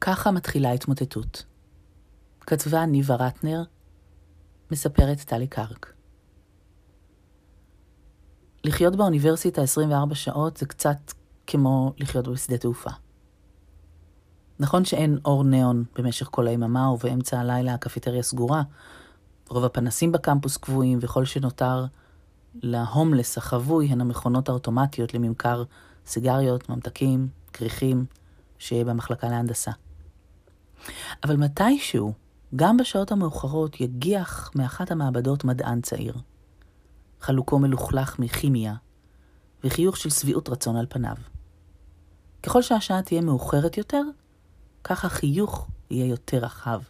ככה מתחילה התמוטטות. כתבה ניבה רטנר, מספרת טלי קרק. לחיות באוניברסיטה 24 שעות זה קצת כמו לחיות בשדה תעופה. נכון שאין אור ניאון במשך כל היממה ובאמצע הלילה הקפיטריה סגורה, רוב הפנסים בקמפוס קבועים וכל שנותר להומלס החבוי הן המכונות האוטומטיות לממכר סיגריות, ממתקים, כריכים, שבמחלקה להנדסה. אבל מתישהו, גם בשעות המאוחרות, יגיח מאחת המעבדות מדען צעיר. חלוקו מלוכלך מכימיה, וחיוך של שביעות רצון על פניו. ככל שהשעה תהיה מאוחרת יותר, כך החיוך יהיה יותר רחב.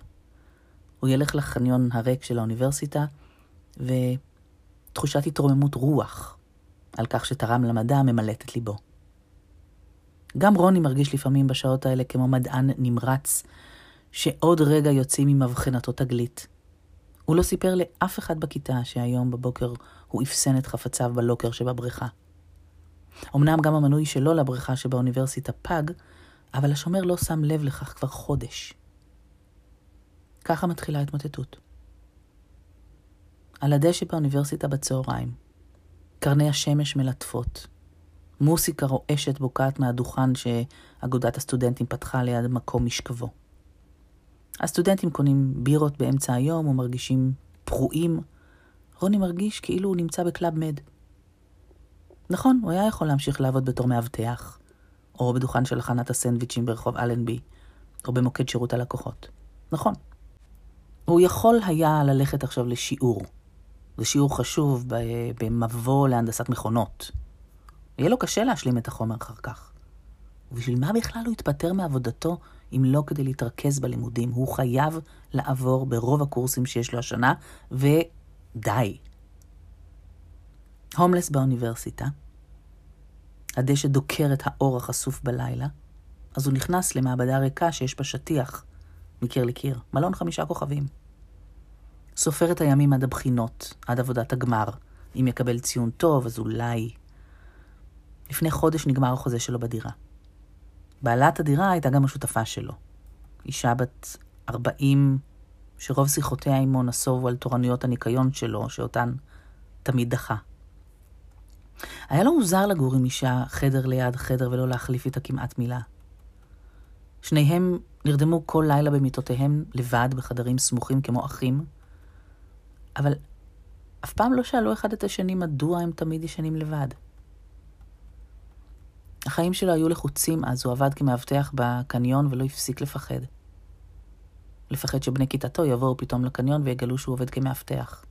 הוא ילך לחניון הריק של האוניברסיטה, ותחושת התרוממות רוח על כך שתרם למדע ממלאת את ליבו. גם רוני מרגיש לפעמים בשעות האלה כמו מדען נמרץ, שעוד רגע יוצאים ממבחנתו תגלית. הוא לא סיפר לאף אחד בכיתה שהיום בבוקר הוא אפסן את חפציו בלוקר שבבריכה. אמנם גם המנוי שלו לבריכה שבאוניברסיטה פג, אבל השומר לא שם לב לכך כבר חודש. ככה מתחילה התמוטטות. על הדשא באוניברסיטה בצהריים, קרני השמש מלטפות, מוסיקה רועשת בוקעת מהדוכן שאגודת הסטודנטים פתחה ליד מקום משכבו. הסטודנטים קונים בירות באמצע היום ומרגישים פרועים. רוני מרגיש כאילו הוא נמצא ב Club Med. נכון, הוא היה יכול להמשיך לעבוד בתור מאבטח, או בדוכן של הכנת הסנדוויצ'ים ברחוב אלנבי, או במוקד שירות הלקוחות. נכון. הוא יכול היה ללכת עכשיו לשיעור. זה שיעור חשוב במבוא להנדסת מכונות. יהיה לו קשה להשלים את החומר אחר כך. ובשביל מה בכלל הוא התפטר מעבודתו אם לא כדי להתרכז בלימודים? הוא חייב לעבור ברוב הקורסים שיש לו השנה, ודי. הומלס באוניברסיטה, הדשא דוקר את האור החשוף בלילה, אז הוא נכנס למעבדה ריקה שיש בה שטיח מקיר לקיר, מלון חמישה כוכבים. סופר את הימים עד הבחינות, עד עבודת הגמר. אם יקבל ציון טוב, אז אולי... לפני חודש נגמר החוזה שלו בדירה. בעלת הדירה הייתה גם השותפה שלו. אישה בת 40, שרוב שיחותיה עמו נסובו על תורנויות הניקיון שלו, שאותן תמיד דחה. היה לו מוזר לגור עם אישה חדר ליד חדר ולא להחליף איתה כמעט מילה. שניהם נרדמו כל לילה במיטותיהם לבד בחדרים סמוכים כמו אחים, אבל אף פעם לא שאלו אחד את השני מדוע הם תמיד ישנים לבד. החיים שלו היו לחוצים אז, הוא עבד כמאבטח בקניון ולא הפסיק לפחד. לפחד שבני כיתתו יבואו פתאום לקניון ויגלו שהוא עובד כמאבטח.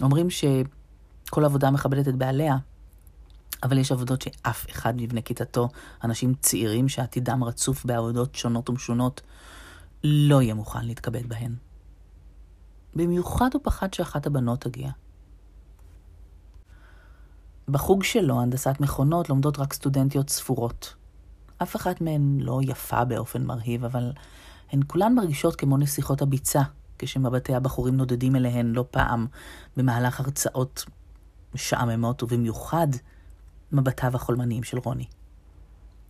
אומרים שכל עבודה מכבדת את בעליה, אבל יש עבודות שאף אחד מבני כיתתו, אנשים צעירים שעתידם רצוף בעבודות שונות ומשונות, לא יהיה מוכן להתכבד בהן. במיוחד הוא פחד שאחת הבנות תגיע. בחוג שלו, הנדסת מכונות, לומדות רק סטודנטיות ספורות. אף אחת מהן לא יפה באופן מרהיב, אבל הן כולן מרגישות כמו נסיכות הביצה, כשמבטי הבחורים נודדים אליהן לא פעם במהלך הרצאות משעממות, ובמיוחד מבטיו החולמניים של רוני.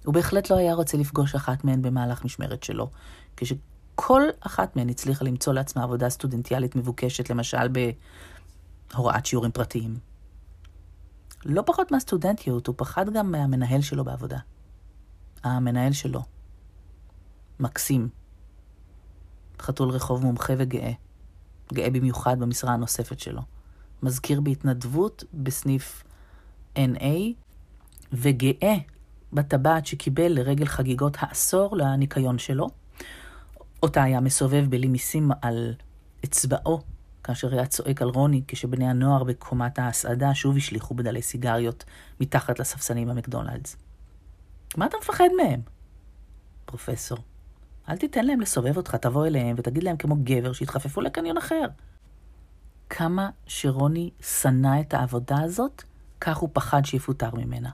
הוא בהחלט לא היה רוצה לפגוש אחת מהן במהלך משמרת שלו, כשכל אחת מהן הצליחה למצוא לעצמה עבודה סטודנטיאלית מבוקשת, למשל בהוראת שיעורים פרטיים. לא פחות מהסטודנטיות, הוא פחד גם מהמנהל שלו בעבודה. המנהל שלו. מקסים. חתול רחוב מומחה וגאה. גאה במיוחד במשרה הנוספת שלו. מזכיר בהתנדבות בסניף NA, וגאה בטבעת שקיבל לרגל חגיגות העשור לניקיון שלו. אותה היה מסובב בלי מיסים על אצבעו כאשר היה צועק על רוני כשבני הנוער בקומת ההסעדה שוב השליכו בדלי סיגריות מתחת לספסלים במקדונלדס. מה אתה מפחד מהם? פרופסור, אל תיתן להם לסובב אותך, תבוא אליהם ותגיד להם כמו גבר שיתחפפו לקניון אחר. כמה שרוני שנא את העבודה הזאת, כך הוא פחד שיפוטר ממנה.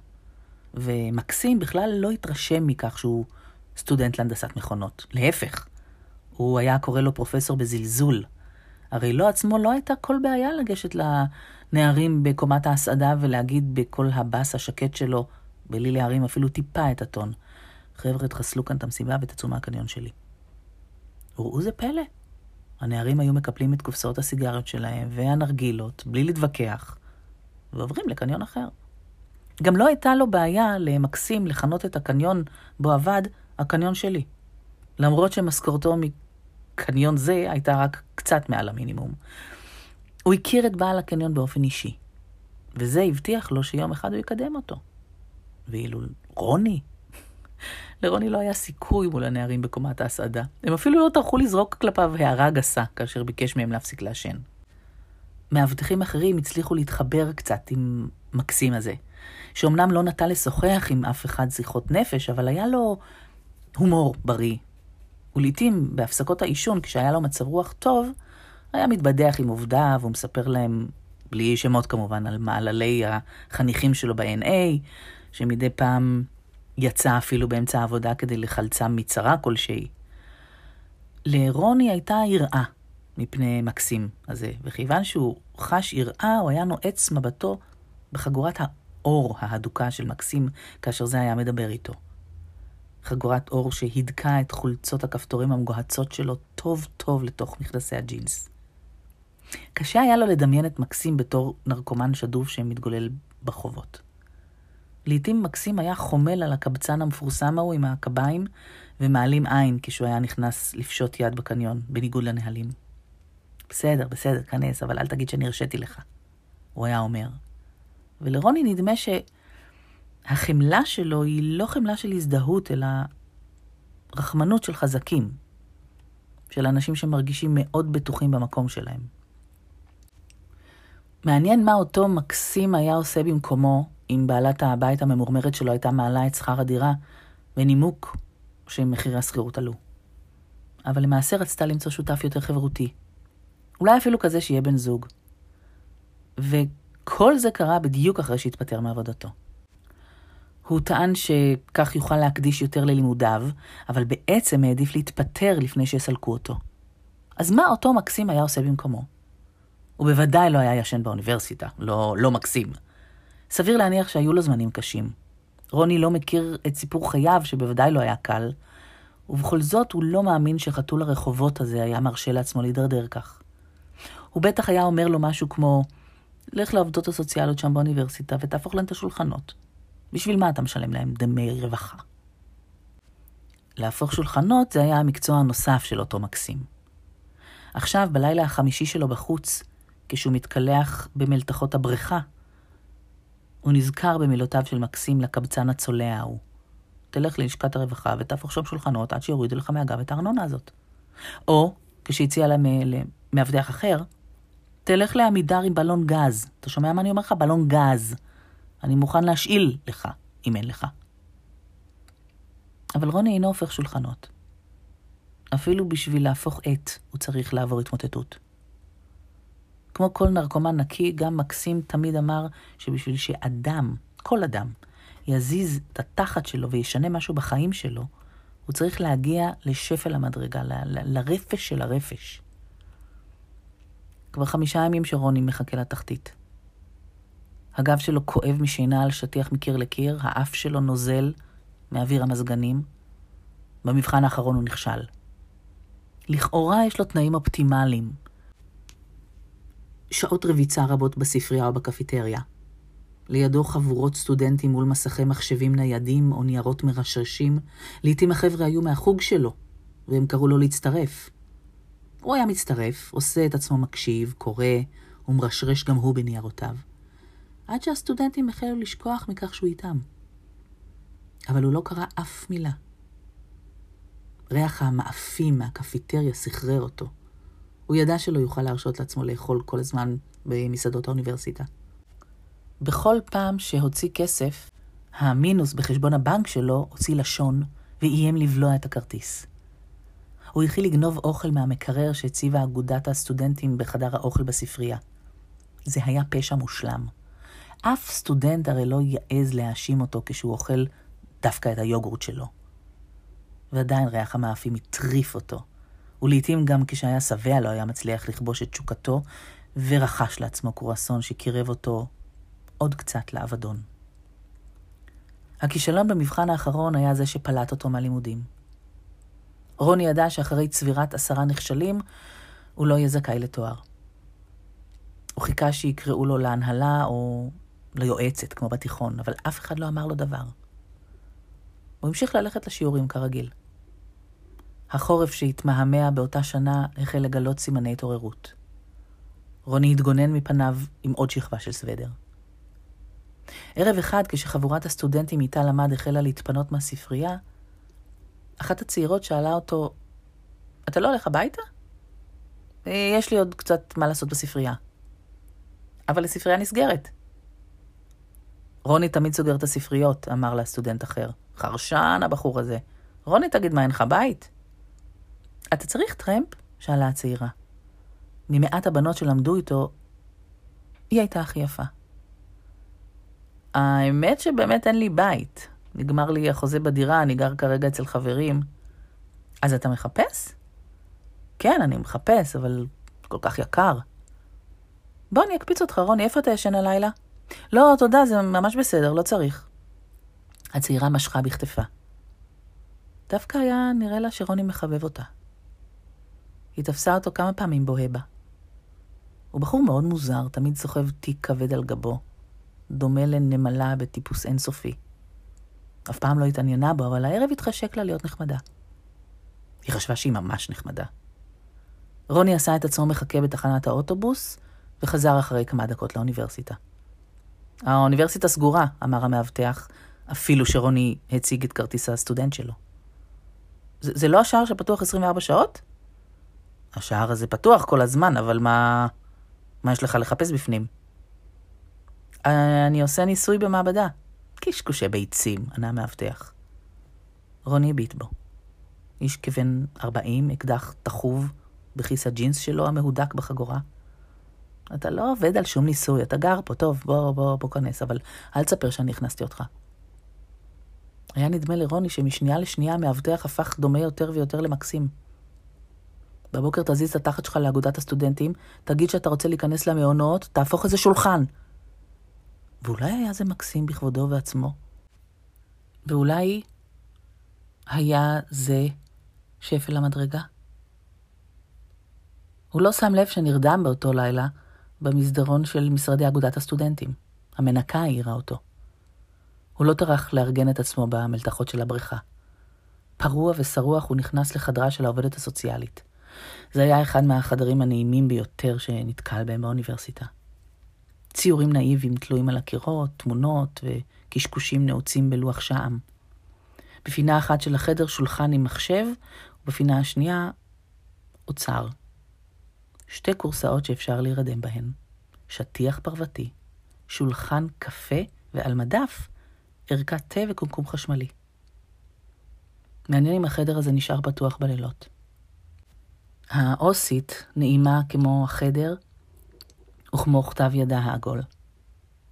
ומקסים בכלל לא התרשם מכך שהוא סטודנט להנדסת מכונות. להפך, הוא היה קורא לו פרופסור בזלזול. הרי לו עצמו לא הייתה כל בעיה לגשת לנערים בקומת ההסעדה ולהגיד בקול הבאס השקט שלו, בלי להרים אפילו טיפה את הטון, חבר'ה, תחסלו כאן את המסיבה ותצאו מהקניון שלי. וראו זה פלא. הנערים היו מקפלים את קופסאות הסיגריות שלהם והנרגילות, בלי להתווכח, ועוברים לקניון אחר. גם לא הייתה לו בעיה למקסים לכנות את הקניון בו עבד הקניון שלי. למרות שמשכורתו מקניון זה הייתה רק קצת מעל המינימום. הוא הכיר את בעל הקניון באופן אישי, וזה הבטיח לו שיום אחד הוא יקדם אותו. ואילו רוני, לרוני לא היה סיכוי מול הנערים בקומת ההסעדה. הם אפילו לא טרחו לזרוק כלפיו הערה גסה כאשר ביקש מהם להפסיק לעשן. מאבטחים אחרים הצליחו להתחבר קצת עם מקסים הזה, שאומנם לא נטה לשוחח עם אף אחד שיחות נפש, אבל היה לו הומור בריא. ולעיתים, בהפסקות העישון, כשהיה לו מצב רוח טוב, היה מתבדח עם עובדיו, ומספר להם, בלי שמות כמובן, על מעללי החניכים שלו ב-NA, שמדי פעם יצא אפילו באמצע העבודה כדי לחלצם מצרה כלשהי. לרוני הייתה יראה מפני מקסים הזה, וכיוון שהוא חש יראה, הוא היה נועץ מבטו בחגורת האור ההדוקה של מקסים, כאשר זה היה מדבר איתו. חגורת אור שהדקה את חולצות הכפתורים המגוהצות שלו טוב טוב לתוך מכנסי הג'ינס. קשה היה לו לדמיין את מקסים בתור נרקומן שדוף שמתגולל בחובות. לעתים מקסים היה חומל על הקבצן המפורסם ההוא עם הקביים, ומעלים עין כשהוא היה נכנס לפשוט יד בקניון, בניגוד לנהלים. בסדר, בסדר, כנס, אבל אל תגיד שאני הרשיתי לך, הוא היה אומר. ולרוני נדמה שהחמלה שלו היא לא חמלה של הזדהות, אלא רחמנות של חזקים, של אנשים שמרגישים מאוד בטוחים במקום שלהם. מעניין מה אותו מקסים היה עושה במקומו אם בעלת הבית הממורמרת שלו הייתה מעלה את שכר הדירה בנימוק שמחירי השכירות עלו. אבל למעשה רצתה למצוא שותף יותר חברותי. אולי אפילו כזה שיהיה בן זוג. וכל זה קרה בדיוק אחרי שהתפטר מעבודתו. הוא טען שכך יוכל להקדיש יותר ללימודיו, אבל בעצם העדיף להתפטר לפני שיסלקו אותו. אז מה אותו מקסים היה עושה במקומו? הוא בוודאי לא היה ישן באוניברסיטה, לא, לא מקסים. סביר להניח שהיו לו זמנים קשים. רוני לא מכיר את סיפור חייו, שבוודאי לא היה קל, ובכל זאת הוא לא מאמין שחתול הרחובות הזה היה מרשה לעצמו להידרדר כך. הוא בטח היה אומר לו משהו כמו, לך לעובדות הסוציאליות שם באוניברסיטה ותהפוך להם את השולחנות. בשביל מה אתה משלם להם דמי רווחה? להפוך שולחנות זה היה המקצוע הנוסף של אותו מקסים. עכשיו, בלילה החמישי שלו בחוץ, כשהוא מתקלח במלתחות הבריכה, הוא נזכר במילותיו של מקסים לקבצן הצולע ההוא. תלך ללשכת הרווחה ותהפוך שם שולחנות עד שיורידו לך מהגב את הארנונה הזאת. או, כשהציע להם למאבטח אחר, תלך לעמידר עם בלון גז. אתה שומע מה אני אומר לך? בלון גז. אני מוכן להשאיל לך, אם אין לך. אבל רוני אינו הופך שולחנות. אפילו בשביל להפוך עט, הוא צריך לעבור התמוטטות. כמו כל נרקומן נקי, גם מקסים תמיד אמר שבשביל שאדם, כל אדם, יזיז את התחת שלו וישנה משהו בחיים שלו, הוא צריך להגיע לשפל המדרגה, ל- ל- לרפש של הרפש. כבר חמישה ימים שרוני מחכה לתחתית. הגב שלו כואב משינה על שטיח מקיר לקיר, האף שלו נוזל מאוויר המזגנים. במבחן האחרון הוא נכשל. לכאורה יש לו תנאים אופטימליים, שעות רביצה רבות בספרייה או בקפיטריה. לידו חבורות סטודנטים מול מסכי מחשבים ניידים או ניירות מרשרשים. לעתים החבר'ה היו מהחוג שלו, והם קראו לו להצטרף. הוא היה מצטרף, עושה את עצמו מקשיב, קורא, ומרשרש גם הוא בניירותיו. עד שהסטודנטים החלו לשכוח מכך שהוא איתם. אבל הוא לא קרא אף מילה. ריח המאפים מהקפיטריה סחרר אותו. הוא ידע שלא יוכל להרשות לעצמו לאכול כל הזמן במסעדות האוניברסיטה. בכל פעם שהוציא כסף, המינוס בחשבון הבנק שלו הוציא לשון ואיים לבלוע את הכרטיס. הוא התחיל לגנוב אוכל מהמקרר שהציבה אגודת הסטודנטים בחדר האוכל בספרייה. זה היה פשע מושלם. אף סטודנט הרי לא יעז להאשים אותו כשהוא אוכל דווקא את היוגורט שלו. ועדיין ריח המאפים הטריף אותו. ולעיתים גם כשהיה שבע לא היה מצליח לכבוש את תשוקתו, ורכש לעצמו קרואסון שקירב אותו עוד קצת לאבדון. הכישלון במבחן האחרון היה זה שפלט אותו מהלימודים. רוני ידע שאחרי צבירת עשרה נכשלים, הוא לא יהיה זכאי לתואר. הוא חיכה שיקראו לו להנהלה או ליועצת, כמו בתיכון, אבל אף אחד לא אמר לו דבר. הוא המשיך ללכת לשיעורים כרגיל. החורף שהתמהמה באותה שנה החל לגלות סימני התעוררות. רוני התגונן מפניו עם עוד שכבה של סוודר. ערב אחד, כשחבורת הסטודנטים איתה למד החלה להתפנות מהספרייה, אחת הצעירות שאלה אותו, אתה לא הולך הביתה? יש לי עוד קצת מה לעשות בספרייה. אבל הספרייה נסגרת. רוני תמיד סוגר את הספריות, אמר לה סטודנט אחר. חרשן הבחור הזה. רוני, תגיד, מה, אין לך בית? אתה צריך טרמפ? שאלה הצעירה. ממעט הבנות שלמדו איתו, היא הייתה הכי יפה. האמת שבאמת אין לי בית. נגמר לי החוזה בדירה, אני גר כרגע אצל חברים. אז אתה מחפש? כן, אני מחפש, אבל כל כך יקר. בוא, אני אקפיץ אותך, רוני, איפה אתה ישן הלילה? לא, תודה, זה ממש בסדר, לא צריך. הצעירה משכה בכתפה. דווקא היה נראה לה שרוני מחבב אותה. היא תפסה אותו כמה פעמים בוהה בה. הוא בחור מאוד מוזר, תמיד סוחב תיק כבד על גבו, דומה לנמלה בטיפוס אינסופי. אף פעם לא התעניינה בו, אבל הערב התחשק לה להיות נחמדה. היא חשבה שהיא ממש נחמדה. רוני עשה את עצמו מחכה בתחנת האוטובוס, וחזר אחרי כמה דקות לאוניברסיטה. האוניברסיטה סגורה, אמר המאבטח, אפילו שרוני הציג את כרטיס הסטודנט שלו. זה, זה לא השער שפתוח 24 שעות? השער הזה פתוח כל הזמן, אבל מה... מה יש לך לחפש בפנים? אני עושה ניסוי במעבדה. קשקושי ביצים, ענה המאבטח. רוני הביט בו. איש כבן 40, אקדח תחוב בכיס הג'ינס שלו המהודק בחגורה. אתה לא עובד על שום ניסוי, אתה גר פה, טוב, בוא, בוא, בוא כנס, אבל אל תספר שאני הכנסתי אותך. היה נדמה לרוני שמשנייה לשנייה המאבטח הפך דומה יותר ויותר למקסים. בבוקר תזיז את התחת שלך לאגודת הסטודנטים, תגיד שאתה רוצה להיכנס למעונות, תהפוך איזה שולחן. ואולי היה זה מקסים בכבודו ועצמו. ואולי היה זה שפל המדרגה. הוא לא שם לב שנרדם באותו לילה במסדרון של משרדי אגודת הסטודנטים. המנקה העירה אותו. הוא לא טרח לארגן את עצמו במלתחות של הבריכה. פרוע ושרוח הוא נכנס לחדרה של העובדת הסוציאלית. זה היה אחד מהחדרים הנעימים ביותר שנתקל בהם באוניברסיטה. ציורים נאיביים תלויים על הקירות, תמונות וקשקושים נעוצים בלוח שעם. בפינה אחת של החדר שולחן עם מחשב, ובפינה השנייה אוצר. שתי כורסאות שאפשר להירדם בהן, שטיח פרוותי, שולחן קפה ועל מדף ערכת תה וקומקום חשמלי. מעניין אם החדר הזה נשאר פתוח בלילות. העוסית נעימה כמו החדר וכמו כתב ידה העגול.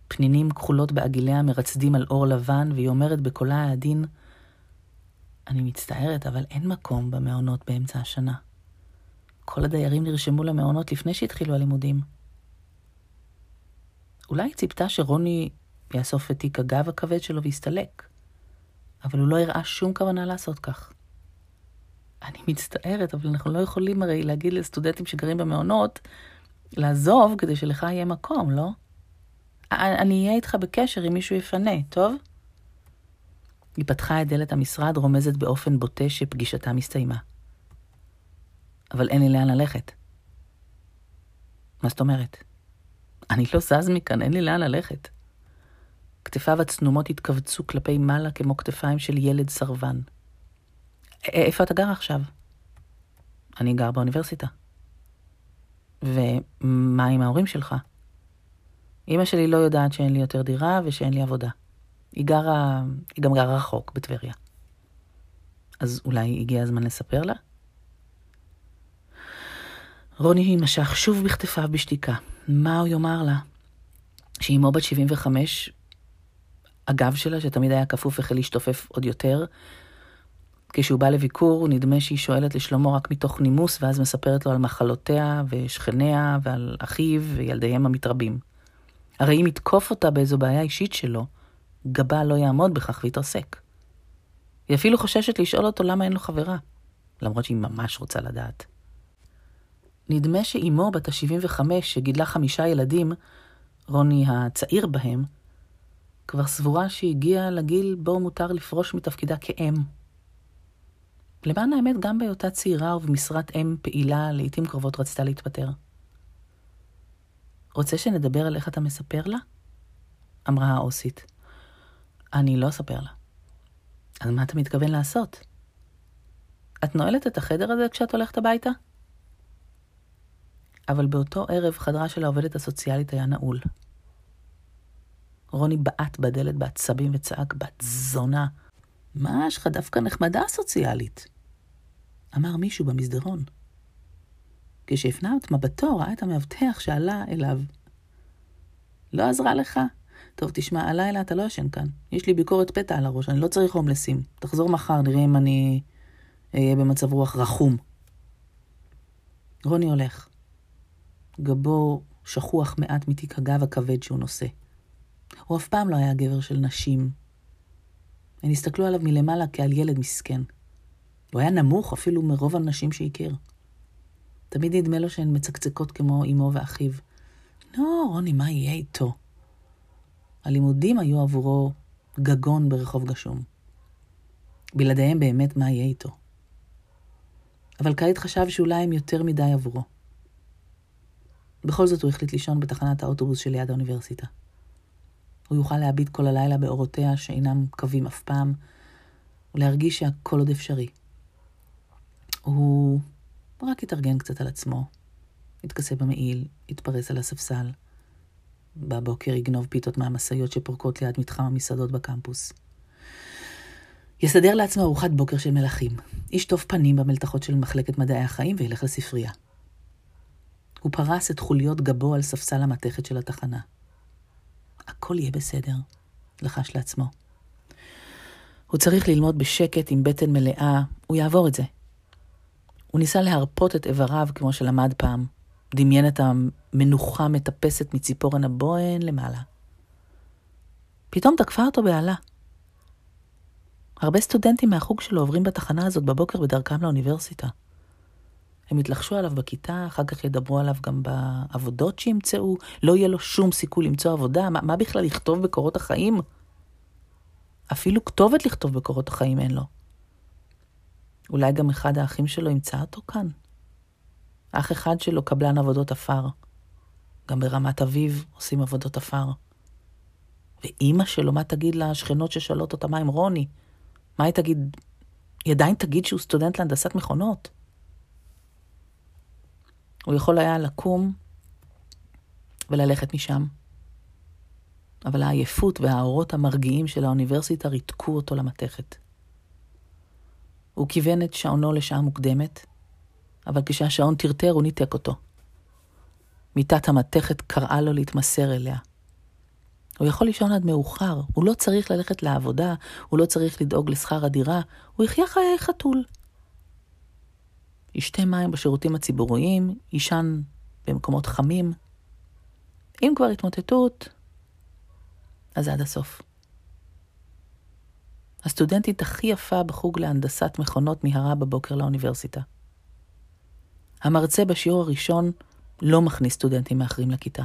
פנינים כחולות בעגיליה מרצדים על אור לבן, והיא אומרת בקולה העדין, אני מצטערת, אבל אין מקום במעונות באמצע השנה. כל הדיירים נרשמו למעונות לפני שהתחילו הלימודים. אולי ציפתה שרוני יאסוף את תיק הגב הכבד שלו ויסתלק, אבל הוא לא הראה שום כוונה לעשות כך. אני מצטערת, אבל אנחנו לא יכולים הרי להגיד לסטודנטים שגרים במעונות לעזוב כדי שלך יהיה מקום, לא? אני אהיה איתך בקשר אם מישהו יפנה, טוב? היא פתחה את דלת המשרד, רומזת באופן בוטה שפגישתה מסתיימה. אבל אין לי לאן ללכת. מה זאת אומרת? אני לא זז מכאן, אין לי לאן ללכת. כתפיו הצנומות התכווצו כלפי מעלה כמו כתפיים של ילד סרבן. איפה אתה גר עכשיו? אני גר באוניברסיטה. ומה עם ההורים שלך? אמא שלי לא יודעת שאין לי יותר דירה ושאין לי עבודה. היא גרה, היא גם גרה רחוק, בטבריה. אז אולי הגיע הזמן לספר לה? רוני משך שוב בכתפיו בשתיקה. מה הוא יאמר לה? שאימו בת 75, הגב שלה, שתמיד היה כפוף, החל להשתופף עוד יותר, כשהוא בא לביקור, נדמה שהיא שואלת לשלמה רק מתוך נימוס, ואז מספרת לו על מחלותיה ושכניה ועל אחיו וילדיהם המתרבים. הרי אם יתקוף אותה באיזו בעיה אישית שלו, גבה לא יעמוד בכך ויתרסק. היא אפילו חוששת לשאול אותו למה אין לו חברה, למרות שהיא ממש רוצה לדעת. נדמה שאימו בת ה-75, שגידלה חמישה ילדים, רוני הצעיר בהם, כבר סבורה שהגיעה לגיל בו מותר לפרוש מתפקידה כאם. למען האמת, גם בהיותה צעירה ובמשרת אם פעילה, לעתים קרובות רצתה להתפטר. רוצה שנדבר על איך אתה מספר לה? אמרה האוסית. אני לא אספר לה. אז מה אתה מתכוון לעשות? את נועלת את החדר הזה כשאת הולכת הביתה? אבל באותו ערב חדרה של העובדת הסוציאלית היה נעול. רוני בעט בדלת בעצבים וצעק, בת זונה. מה, יש לך דווקא נחמדה סוציאלית? אמר מישהו במסדרון. כשהפנה את מבטו, ראה את המאבטח שעלה אליו. לא עזרה לך? טוב, תשמע, הלילה אתה לא ישן כאן. יש לי ביקורת פתע על הראש, אני לא צריך הומלסים. תחזור מחר, נראה אם אני אהיה במצב רוח רחום. רוני הולך. גבו שכוח מעט מתיק הגב הכבד שהוא נושא. הוא אף פעם לא היה גבר של נשים. הן הסתכלו עליו מלמעלה כעל ילד מסכן. הוא היה נמוך אפילו מרוב הנשים שהכיר. תמיד נדמה לו שהן מצקצקות כמו אמו ואחיו. נו, רוני, מה יהיה איתו? הלימודים היו עבורו גגון ברחוב גשום. בלעדיהם באמת מה יהיה איתו. אבל כעת חשב שאולי הם יותר מדי עבורו. בכל זאת הוא החליט לישון בתחנת האוטובוס שליד האוניברסיטה. הוא יוכל להביט כל הלילה באורותיה שאינם קווים אף פעם, ולהרגיש שהכל עוד אפשרי. הוא רק התארגן קצת על עצמו, התכסה במעיל, התפרס על הספסל. בבוקר יגנוב פיתות מהמשאיות שפורקות ליד מתחם המסעדות בקמפוס. יסדר לעצמו ארוחת בוקר של מלכים, ישטוף פנים במלתחות של מחלקת מדעי החיים וילך לספרייה. הוא פרס את חוליות גבו על ספסל המתכת של התחנה. הכל יהיה בסדר, לחש לעצמו. הוא צריך ללמוד בשקט עם בטן מלאה, הוא יעבור את זה. הוא ניסה להרפות את איבריו כמו שלמד פעם, דמיין את המנוחה מטפסת מציפורן הבוהן למעלה. פתאום תקפה אותו בהלה. הרבה סטודנטים מהחוג שלו עוברים בתחנה הזאת בבוקר בדרכם לאוניברסיטה. הם יתלחשו עליו בכיתה, אחר כך ידברו עליו גם בעבודות שימצאו, לא יהיה לו שום סיכוי למצוא עבודה, מה, מה בכלל לכתוב בקורות החיים? אפילו כתובת לכתוב בקורות החיים אין לו. אולי גם אחד האחים שלו ימצא אותו כאן? אח אחד שלו קבלן עבודות עפר. גם ברמת אביב עושים עבודות עפר. ואימא שלו, מה תגיד לשכנות ששואלות אותה מה עם רוני? מה היא תגיד? היא עדיין תגיד שהוא סטודנט להנדסת מכונות? הוא יכול היה לקום וללכת משם. אבל העייפות והאורות המרגיעים של האוניברסיטה ריתקו אותו למתכת. הוא כיוון את שעונו לשעה מוקדמת, אבל כשהשעון טרטר הוא ניתק אותו. מיטת המתכת קראה לו להתמסר אליה. הוא יכול לישון עד מאוחר, הוא לא צריך ללכת לעבודה, הוא לא צריך לדאוג לשכר הדירה, הוא יחיה חיי חתול. ישתה מים בשירותים הציבוריים, יישן במקומות חמים. אם כבר התמוטטות, אז עד הסוף. הסטודנטית הכי יפה בחוג להנדסת מכונות מיהרה בבוקר לאוניברסיטה. המרצה בשיעור הראשון לא מכניס סטודנטים מאחרים לכיתה.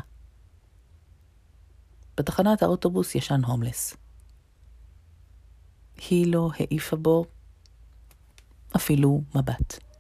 בתחנת האוטובוס ישן הומלס. היא לא העיפה בו אפילו מבט.